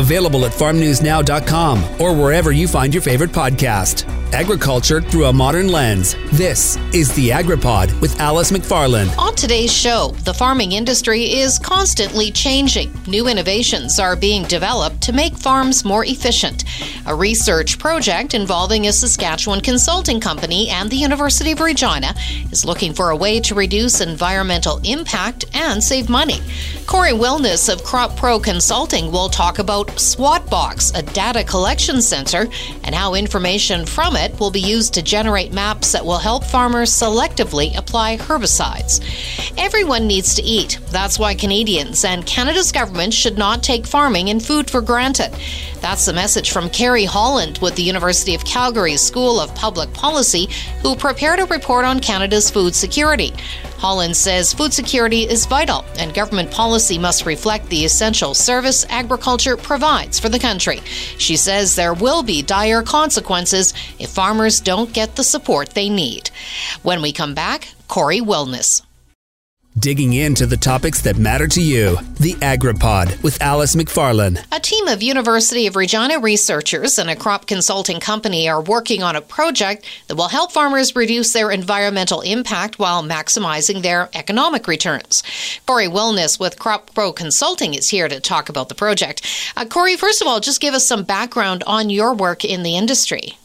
Available at farmnewsnow.com or wherever you find your favorite podcast. Agriculture through a modern lens. This is the AgriPod with Alice McFarland. On today's show, the farming industry is constantly changing. New innovations are being developed to make farms more efficient. A research project involving a Saskatchewan consulting company and the University of Regina is looking for a way to reduce environmental impact and save money. Cory Willness of CropPro Consulting will talk about SWAT-Box, a data collection sensor, and how information from it will be used to generate maps that will help farmers selectively apply herbicides. Everyone needs to eat. That's why Canadians and Canada's government should not take farming and food for granted. That's the message from Kerri Holland with the University of Calgary School of Public Policy, who prepared a report on Canada's food security. Holland says food security is vital and government policy must reflect the essential service agriculture provides for the country. She says there will be dire consequences if farmers don't get the support they need. When we come back, Cory Willness. Digging into the topics that matter to you. The AgriPod with Alice McFarland. A team of University of Regina researchers and a crop consulting company are working on a project that will help farmers reduce their environmental impact while maximizing their economic returns. Cory Willness with CropPro Consulting is here to talk about the project. Uh, Cory, first of all, just give us some background on your work in the industry.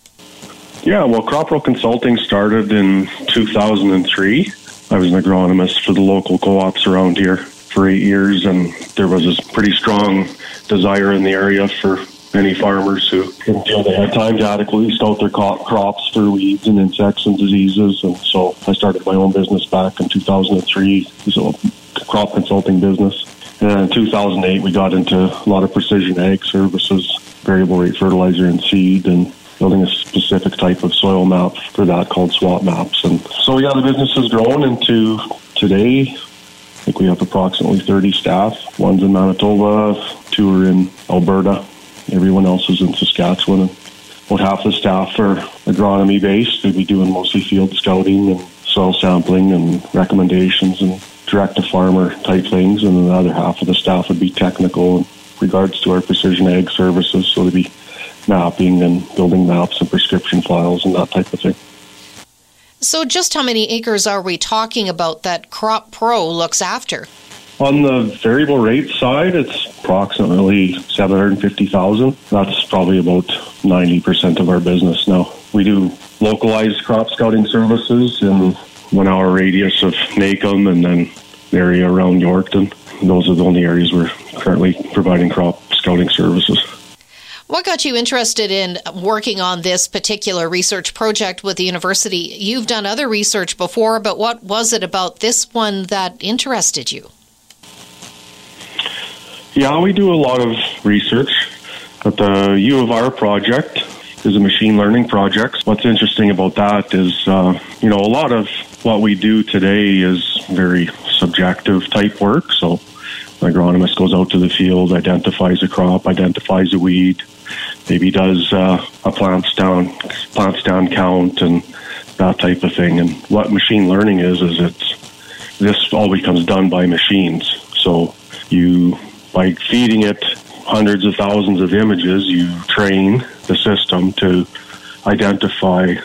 Yeah, well, CropPro Consulting started in 2003 I was an agronomist for the local co-ops around here for eight years, and there was this pretty strong desire in the area for many farmers who didn't feel they had time to adequately scout their crops for weeds and insects and diseases. And so I started my own business back in 2003, so a crop consulting business. And in 2008, we got into a lot of precision ag services, variable rate fertilizer and seed, and building a specific type of soil map for that called SWAT maps. And so, yeah, the business has grown into today. I think we have approximately 30 staff. One's in Manitoba, two are in Alberta. Everyone else is in Saskatchewan. About half the staff are agronomy based. They'd be doing mostly field scouting and soil sampling and recommendations and direct to farmer type things. And then the other half of the staff would be technical in regards to our precision ag services. So they'd be mapping and building maps and prescription files and that type of thing. So, just how many acres are we talking about that CropPro looks after? On the variable rate side, it's approximately 750,000. That's probably about 90% of our business now. We do localized crop scouting services in one hour radius of Naicam and then the area around Yorkton. Those are the only areas we're currently providing crop scouting services. What got you interested in working on this particular research project with the university? You've done other research before, but what was it about this one that interested you? Yeah, we do a lot of research. But the U of R project is a machine learning project. What's interesting about that is, uh, you know, a lot of what we do today is very subjective type work. So, agronomist goes out to the field, identifies a crop, identifies a weed, maybe does uh, a plants down plants down count and that type of thing. And what machine learning is is it's this all becomes done by machines. So you by feeding it hundreds of thousands of images, you train the system to identify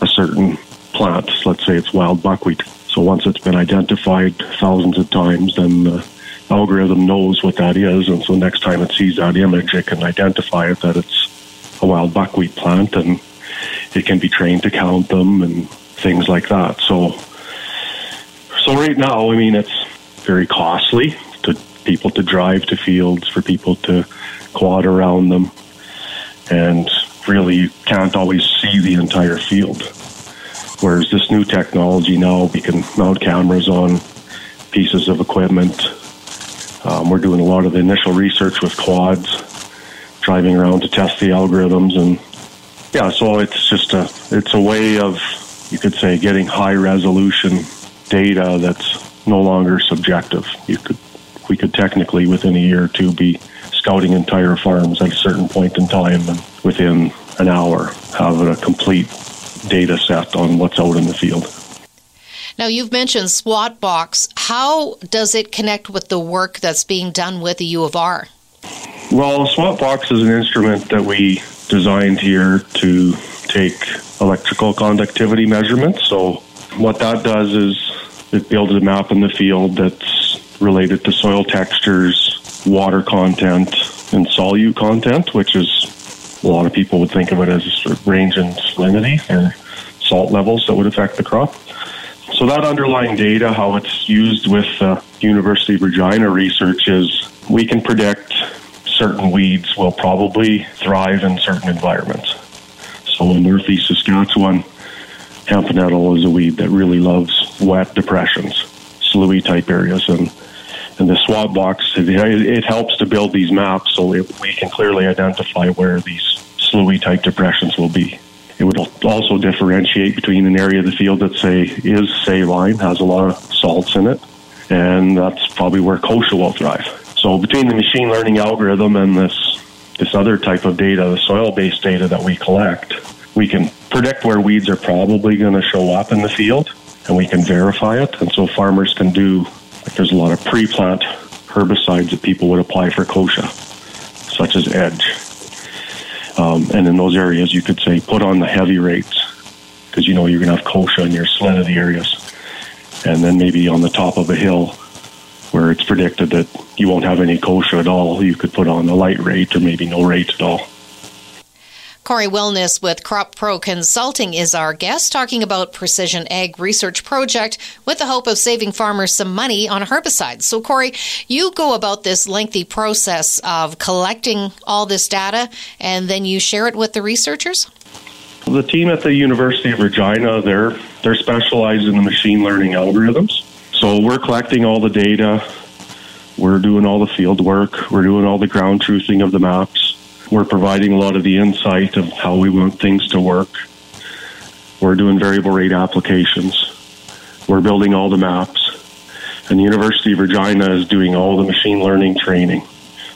a certain plant. Let's say it's wild buckwheat. So once it's been identified thousands of times, then the algorithm knows what that is, and so next time it sees that image, it can identify it that it's a wild buckwheat plant, and it can be trained to count them and things like that. So, so right now, I mean, it's very costly to people to drive to fields for people to quad around them, and really you can't always see the entire field. Whereas this new technology now, we can mount cameras on pieces of equipment um, we're doing a lot of the initial research with quads, driving around to test the algorithms, and yeah, so it's just a it's a way of you could say getting high resolution data that's no longer subjective. You could we could technically within a year or two be scouting entire farms at a certain point in time, and within an hour have a complete data set on what's out in the field. Now, you've mentioned SWAT-Box. How does it connect with the work that's being done with the U of R? Well, SWAT box is an instrument that we designed here to take electrical conductivity measurements. So, what that does is it builds a map in the field that's related to soil textures, water content, and solute content, which is a lot of people would think of it as range and salinity or salt levels that would affect the crop. So that underlying data, how it's used with uh, University of Regina research is we can predict certain weeds will probably thrive in certain environments. So in northeast Saskatchewan, campanelle is a weed that really loves wet depressions, sloughy type areas, and and the SWAT box it, helps to build these maps so we can clearly identify where these sloughy type depressions will be. It would also differentiate between an area of the field that say is saline, has a lot of salts in it, and that's probably where kochia will thrive. So between the machine learning algorithm and this this other type of data, the soil-based data that we collect, we can predict where weeds are probably going to show up in the field, and we can verify it. And so farmers can do like there's a lot of pre-plant herbicides that people would apply for kochia, such as edge. Um, and in those areas, you could say put on the heavy rates because you know you're going to have kochia in your salinity areas, and then maybe on the top of a hill where it's predicted that you won't have any kochia at all, you could put on a light rate or maybe no rate at all. Cory Willness with CropPro Consulting is our guest, talking about Precision Ag Research Project with the hope of saving farmers some money on herbicides. So, Cory, you go about this lengthy process of collecting all this data and then you share it with the researchers? The team at the University of Regina, they're they're specialized in the machine learning algorithms. So we're collecting all the data, we're doing all the field work, we're doing all the ground truthing of the maps. We're providing a lot of the insight of how we want things to work. We're doing variable rate applications. We're building all the maps. And the University of Regina is doing all the machine learning training.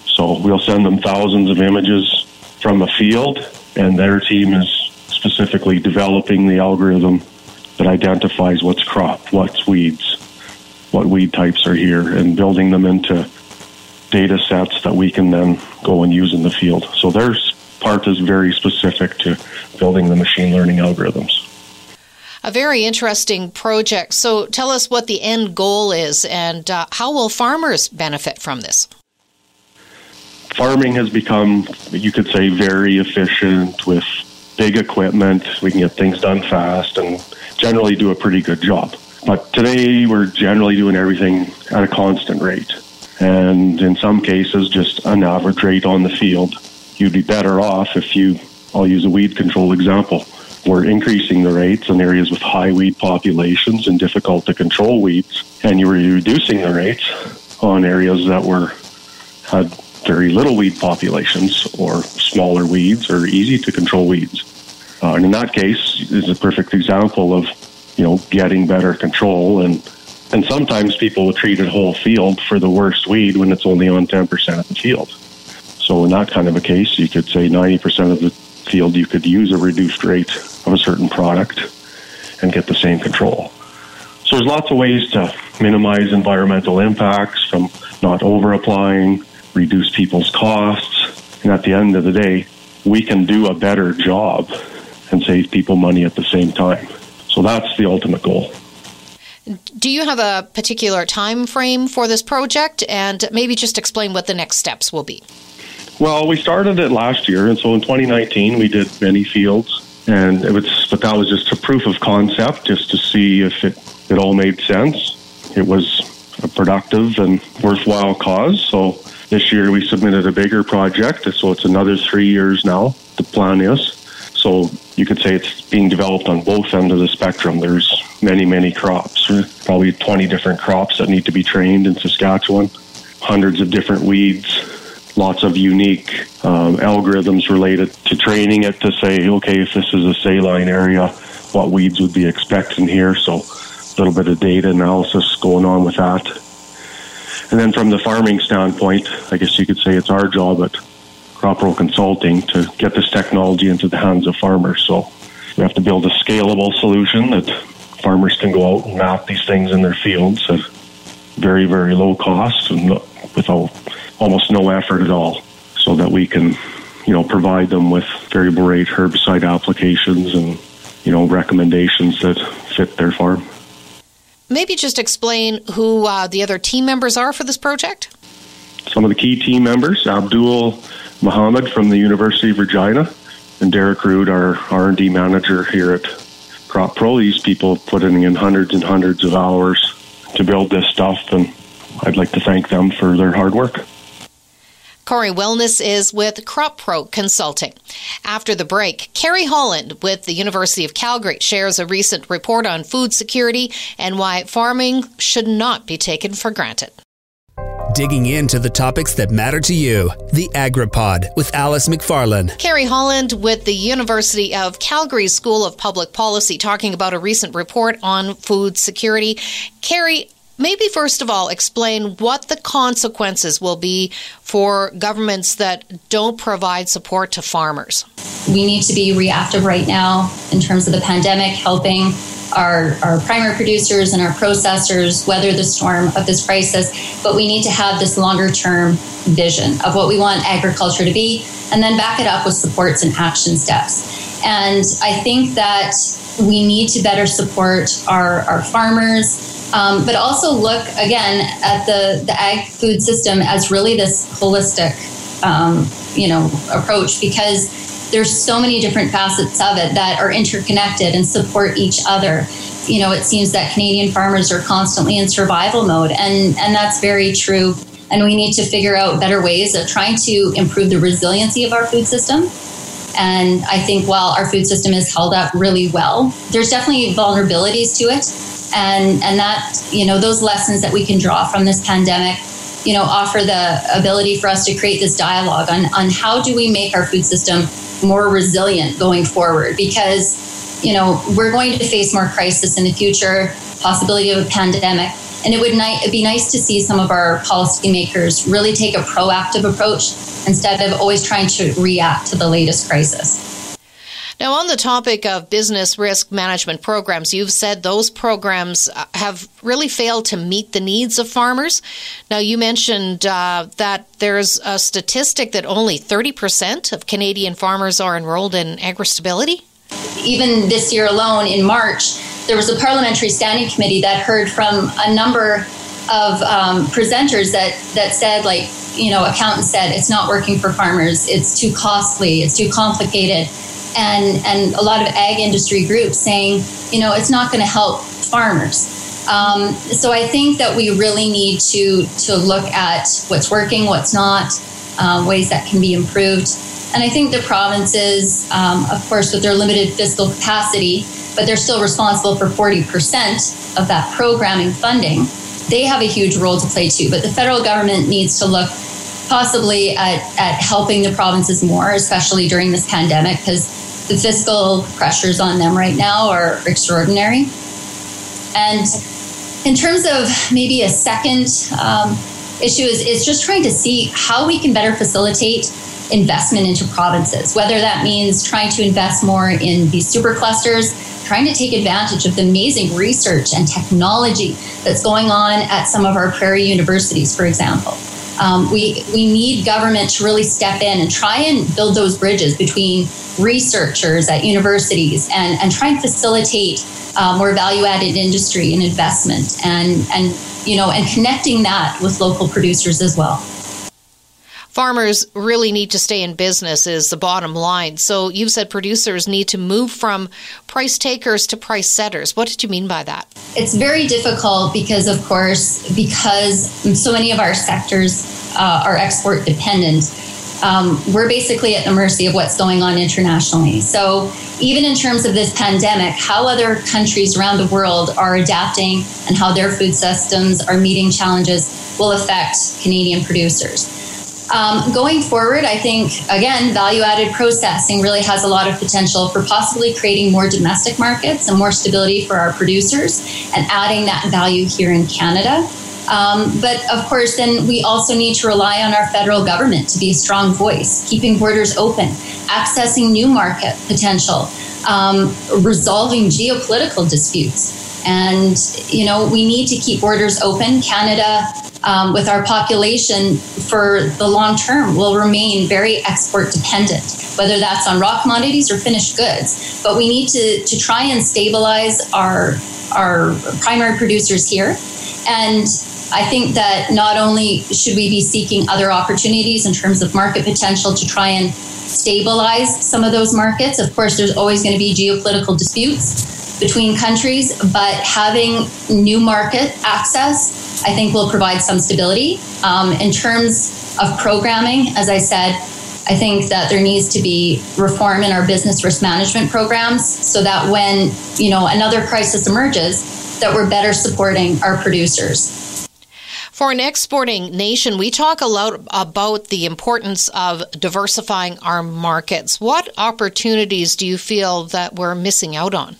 So we'll send them thousands of images from a field, and their team is specifically developing the algorithm that identifies what's crop, what's weeds, what weed types are here and building them into data sets that we can then go and use in the field. So their part is very specific to building the machine learning algorithms. A very interesting project. So tell us what the end goal is and uh, how will farmers benefit from this? Farming has become, you could say, very efficient with big equipment. We can get things done fast and generally do a pretty good job. But today we're generally doing everything at a constant rate. And in some cases, just an average rate on the field. You'd be better off if you, I'll use a weed control example. We're increasing the rates in areas with high weed populations and difficult to control weeds, and you were reducing the rates on areas that were had very little weed populations or smaller weeds or easy to control weeds. Uh, and in that case, is a perfect example of you know, getting better control. And and sometimes people will treat a whole field for the worst weed when it's only on 10% of the field. So in that kind of a case, you could say 90% of the field you could use a reduced rate of a certain product and get the same control. So there's lots of ways to minimize environmental impacts from not over applying, reduce people's costs, and at the end of the day, we can do a better job and save people money at the same time. So that's the ultimate goal. Do you have a particular time frame for this project and maybe just explain what the next steps will be? Well, we started it last year and so in 2019 we did many fields and it was but that was just a proof of concept just to see if it it all made sense. It was a productive and worthwhile cause. So this year we submitted a bigger project, so it's another 3 years now. The plan is so you could say it's being developed on both ends of the spectrum. There's many, many crops, probably 20 different crops that need to be trained in Saskatchewan, hundreds of different weeds, lots of unique um, algorithms related to training it to say, okay, if this is a saline area, what weeds would be expected here. So a little bit of data analysis going on with that. And then from the farming standpoint, I guess you could say it's our job at Crop Consulting to get this technology into the hands of farmers. So we have to build a scalable solution that farmers can go out and map these things in their fields at very, very low cost and without almost no effort at all. so that we can, you know, provide them with variable rate herbicide applications and, you know, recommendations that fit their farm. Maybe just explain who uh, the other team members are for this project. Some of the key team members: Abdul Muhammad from the University of Regina, and Derek Rood, our R&D manager here at CropPro. These people putting in hundreds and hundreds of hours to build this stuff, and I'd like to thank them for their hard work. Cory Willness is with CropPro Consulting. After the break, Kerri Holland with the University of Calgary shares a recent report on food security and why farming should not be taken for granted. Digging into the topics that matter to you. The AgriPod with Alice McFarland. Kerri Holland with the University of Calgary School of Public Policy talking about a recent report on food security. Kerri, maybe first of all explain what the consequences will be for governments that don't provide support to farmers. We need to be reactive right now in terms of the pandemic, helping our, our primary producers and our processors weather the storm of this crisis. But we need to have this longer term vision of what we want agriculture to be and then back it up with supports and action steps. And I think that we need to better support our, our farmers, um, but also look again at the, the ag food system as really this holistic, um, you know, approach because there's so many different facets of it that are interconnected and support each other. You know, it seems that Canadian farmers are constantly in survival mode, and and that's very true. And we need to figure out better ways of trying to improve the resiliency of our food system. And I think while our food system is held up really well, there's definitely vulnerabilities to it and and that you know those lessons that we can draw from this pandemic you know offer the ability for us to create this dialogue on on how do we make our food system more resilient going forward? Because you know we're going to face more crisis in the future possibility of a pandemic and it would ni- be nice to see some of our policymakers really take a proactive approach instead of always trying to react to the latest crisis now, on the topic of business risk management programs, you've said those programs uh, have really failed to meet the needs of farmers. Now, you mentioned uh, that there's a statistic that only 30% of Canadian farmers are enrolled in AgriStability. Even this year alone, in March, there was a parliamentary standing committee that heard from a number of um, presenters that, that said, like, you know, accountants said it's not working for farmers, it's too costly, it's too complicated and and a lot of ag industry groups saying, you know, it's not going to help farmers. Um, so I think that we really need to to look at what's working, what's not, um, ways that can be improved. And I think the provinces, um, of course, with their limited fiscal capacity, but they're still responsible for 40% of that programming funding. They have a huge role to play too. But the federal government needs to look possibly at, at helping the provinces more, especially during this pandemic, because the fiscal pressures on them right now are extraordinary. And in terms of maybe a second um, issue is, is just trying to see how we can better facilitate investment into provinces, whether that means trying to invest more in these super clusters, trying to take advantage of the amazing research and technology that's going on at some of our prairie universities, for example. Um, we, we need government to really step in and try and build those bridges between researchers at universities and, and try and facilitate uh, more value added industry and investment and, and, you know, and connecting that with local producers as well farmers really need to stay in business is the bottom line. So you've said producers need to move from price takers to price setters. What did you mean by that? It's very difficult because, of course, because so many of our sectors uh, are export dependent. Um, we're basically at the mercy of what's going on internationally. So, even in terms of this pandemic, how other countries around the world are adapting and how their food systems are meeting challenges will affect Canadian producers. Um, going forward, I think, again, value added processing really has a lot of potential for possibly creating more domestic markets and more stability for our producers and adding that value here in Canada. Um, but of course, then we also need to rely on our federal government to be a strong voice, keeping borders open, accessing new market potential, um, resolving geopolitical disputes. And, you know, we need to keep borders open. Canada um, with our population for the long term will remain very export dependent, whether that's on raw commodities or finished goods. But we need to, to try and stabilize our, our primary producers here. And I think that not only should we be seeking other opportunities in terms of market potential to try and stabilize some of those markets. Of course, there's always going to be geopolitical disputes between countries, but having new market access, I think, will provide some stability. Um, in terms of programming, as I said, I think that there needs to be reform in our business risk management programs so that when you know another crisis emerges, that we're better supporting our producers. For an exporting nation, we talk a lot about the importance of diversifying our markets. What opportunities do you feel that we're missing out on?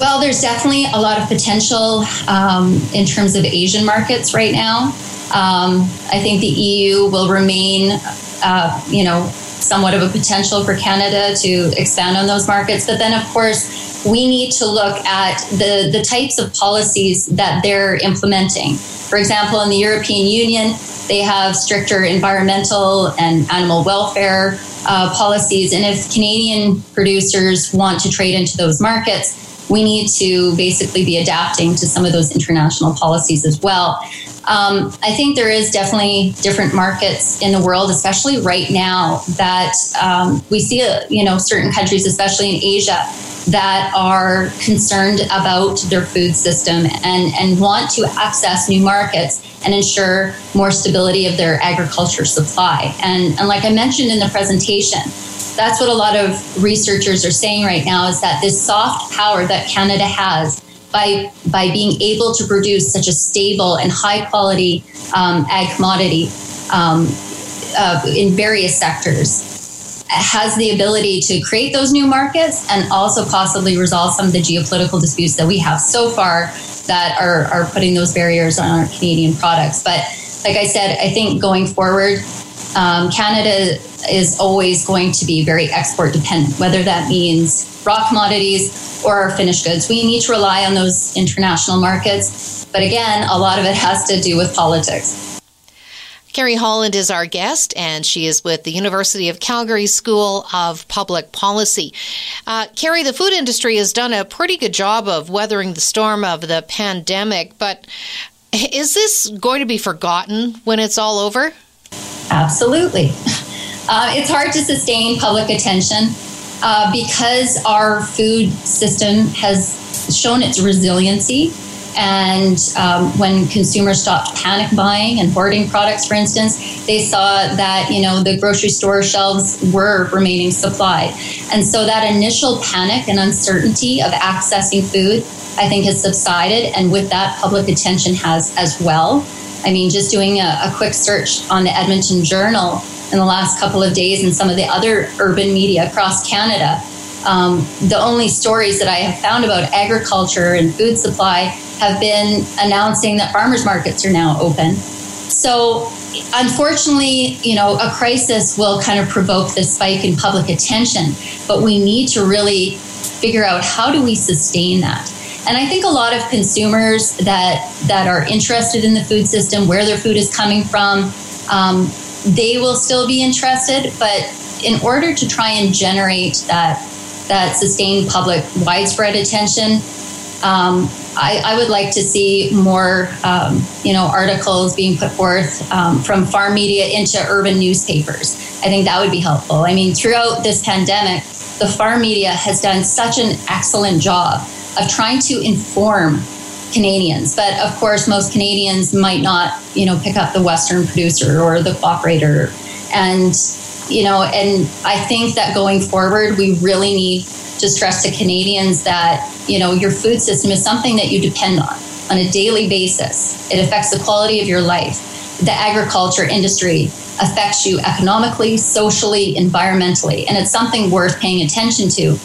Well, there's definitely a lot of potential um, in terms of Asian markets right now. Um, I think the EU will remain, uh, you know, somewhat of a potential for Canada to expand on those markets. But then, of course, we need to look at the, the types of policies that they're implementing. For example, in the European Union, they have stricter environmental and animal welfare uh, policies. And if Canadian producers want to trade into those markets, we need to basically be adapting to some of those international policies as well. Um, I think there is definitely different markets in the world, especially right now, that um, we see, you know, certain countries, especially in Asia, that are concerned about their food system and, and want to access new markets and ensure more stability of their agriculture supply. And, and like I mentioned in the presentation, that's what a lot of researchers are saying right now is that this soft power that Canada has by, by being able to produce such a stable and high quality um, ag commodity um, uh, in various sectors has the ability to create those new markets and also possibly resolve some of the geopolitical disputes that we have so far that are, are putting those barriers on our Canadian products. But like I said, I think going forward, um, Canada is always going to be very export dependent, whether that means raw commodities or finished goods. We need to rely on those international markets. But again, a lot of it has to do with politics. Kerri Holland is our guest, and she is with the University of Calgary School of Public Policy. Uh, Kerri, the food industry has done a pretty good job of weathering the storm of the pandemic, but is this going to be forgotten when it's all over? Absolutely. Uh, it's hard to sustain public attention uh, because our food system has shown its resiliency and um, when consumers stopped panic buying and hoarding products, for instance, they saw that you know the grocery store shelves were remaining supplied, and so that initial panic and uncertainty of accessing food, I think, has subsided, and with that, public attention has as well. I mean, just doing a, a quick search on the Edmonton Journal in the last couple of days and some of the other urban media across Canada. Um, the only stories that I have found about agriculture and food supply have been announcing that farmers markets are now open. So, unfortunately, you know, a crisis will kind of provoke this spike in public attention, but we need to really figure out how do we sustain that. And I think a lot of consumers that that are interested in the food system, where their food is coming from, um, they will still be interested. But in order to try and generate that that sustained public widespread attention, um, I, I, would like to see more, um, you know, articles being put forth um, from farm media into urban newspapers. I think that would be helpful. I mean, throughout this pandemic, the farm media has done such an excellent job of trying to inform Canadians. But of course, most Canadians might not, you know, pick up the Western producer or the cooperator. And, you know, and I think that going forward, we really need to stress to Canadians that, you know, your food system is something that you depend on on a daily basis. It affects the quality of your life. The agriculture industry affects you economically, socially, environmentally, and it's something worth paying attention to.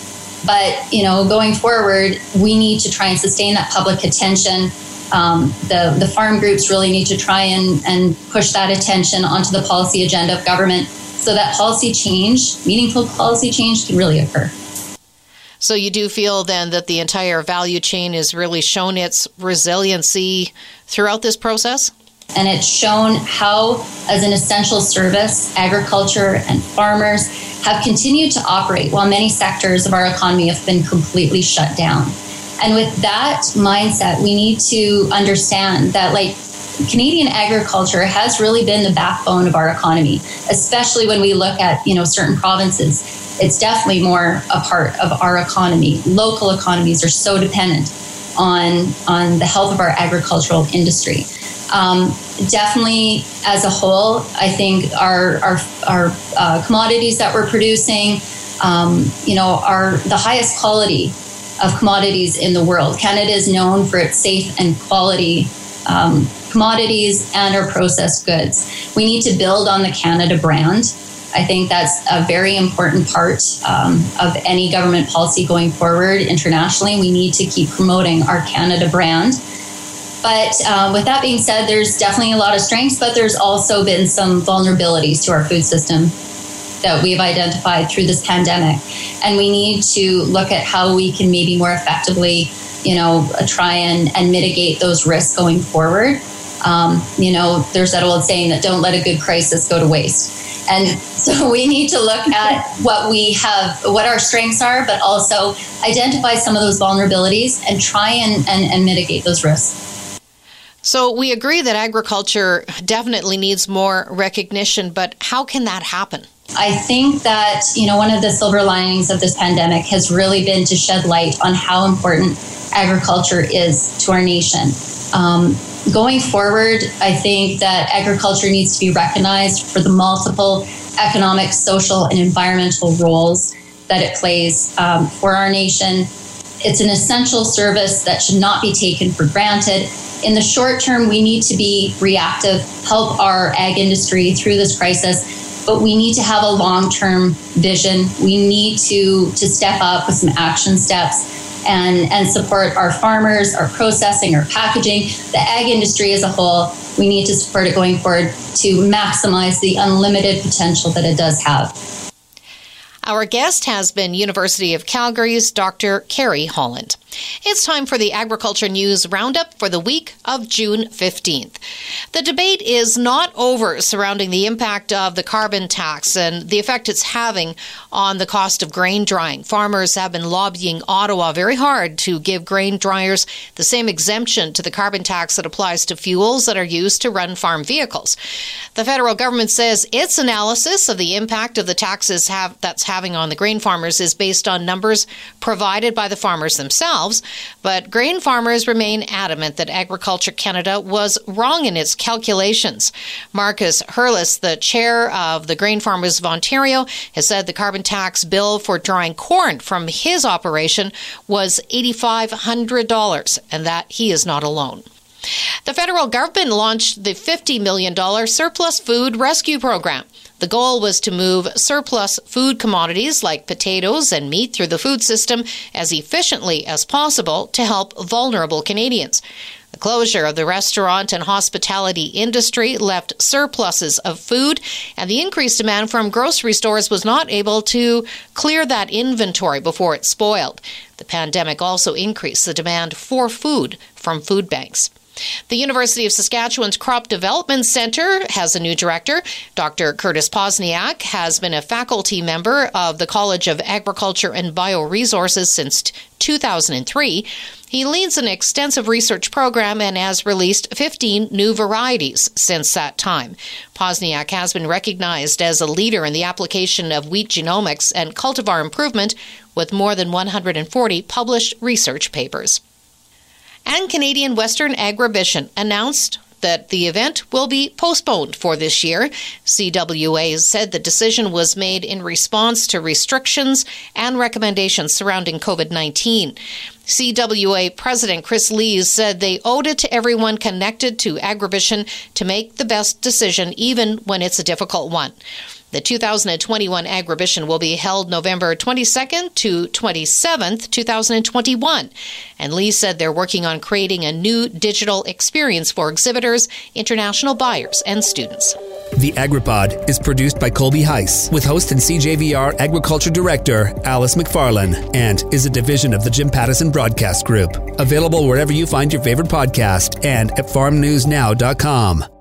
But, you know, going forward, we need to try and sustain that public attention. Um, the, the farm groups really need to try and, and push that attention onto the policy agenda of government so that policy change, meaningful policy change, can really occur. So you do feel then that the entire value chain has really shown its resiliency throughout this process? And it's shown how, as an essential service, agriculture and farmers have continued to operate while many sectors of our economy have been completely shut down. And with that mindset, we need to understand that, like, Canadian agriculture has really been the backbone of our economy, especially when we look at you know certain provinces. It's definitely more a part of our economy. Local economies are so dependent on on the health of our agricultural industry. Um, definitely, as a whole, I think our our, our uh, commodities that we're producing, um, you know, are the highest quality of commodities in the world. Canada is known for its safe and quality um, commodities and our processed goods. We need to build on the Canada brand. I think that's a very important part um, of any government policy going forward internationally. We need to keep promoting our Canada brand. But um, with that being said, there's definitely a lot of strengths, but there's also been some vulnerabilities to our food system that we've identified through this pandemic. And we need to look at how we can maybe more effectively, you know, try and, and mitigate those risks going forward. Um, you know, there's that old saying that don't let a good crisis go to waste. And so we need to look at what we have, what our strengths are, but also identify some of those vulnerabilities and try and, and, and mitigate those risks. So we agree that agriculture definitely needs more recognition, but how can that happen? I think that, you know, one of the silver linings of this pandemic has really been to shed light on how important agriculture is to our nation. Um, going forward, I think that agriculture needs to be recognized for the multiple economic, social, and environmental roles that it plays um, for our nation. It's an essential service that should not be taken for granted. In the short term, we need to be reactive, help our ag industry through this crisis but we need to have a long-term vision. We need to to step up with some action steps and and support our farmers, our processing, our packaging, the ag industry as a whole. We need to support it going forward to maximize the unlimited potential that it does have. Our guest has been University of Calgary's Dr. Kerri Holland. It's time for the Agriculture News Roundup for the week of June 15th. The debate is not over surrounding the impact of the carbon tax and the effect it's having on the cost of grain drying. Farmers have been lobbying Ottawa very hard to give grain dryers the same exemption to the carbon tax that applies to fuels that are used to run farm vehicles. The federal government says its analysis of the impact of the taxes have, that's having on the grain farmers is based on numbers provided by the farmers themselves but grain farmers remain adamant that Agriculture Canada was wrong in its calculations. Marcus Hurless, the chair of the Grain Farmers of Ontario, has said the carbon tax bill for drying corn from his operation was $8,500 and that he is not alone. The federal government launched the $50 million Surplus Food Rescue Program. The goal was to move surplus food commodities like potatoes and meat through the food system as efficiently as possible to help vulnerable Canadians. The closure of the restaurant and hospitality industry left surpluses of food, and the increased demand from grocery stores was not able to clear that inventory before it spoiled. The pandemic also increased the demand for food from food banks. The University of Saskatchewan's Crop Development Center has a new director. Dr. Curtis Pozniak has been a faculty member of the College of Agriculture and Bioresources since 2003. He leads an extensive research program and has released 15 new varieties since that time. Pozniak has been recognized as a leader in the application of wheat genomics and cultivar improvement with more than 140 published research papers and Canadian Western Agribition announced that the event will be postponed for this year. CWA said the decision was made in response to restrictions and recommendations surrounding COVID 19. CWA President Chris Lees said they owed it to everyone connected to Agribition to make the best decision, even when it's a difficult one. The 2021 Agribition will be held November 22nd to 27th, 2021. And Lee said they're working on creating a new digital experience for exhibitors, international buyers, and students. The AgriPod is produced by Colby Heiss with host and CJVR Agriculture Director Alice McFarlane and is a division of the Jim Pattison Broadcast Group. Available wherever you find your favorite podcast and at farmnewsnow.com.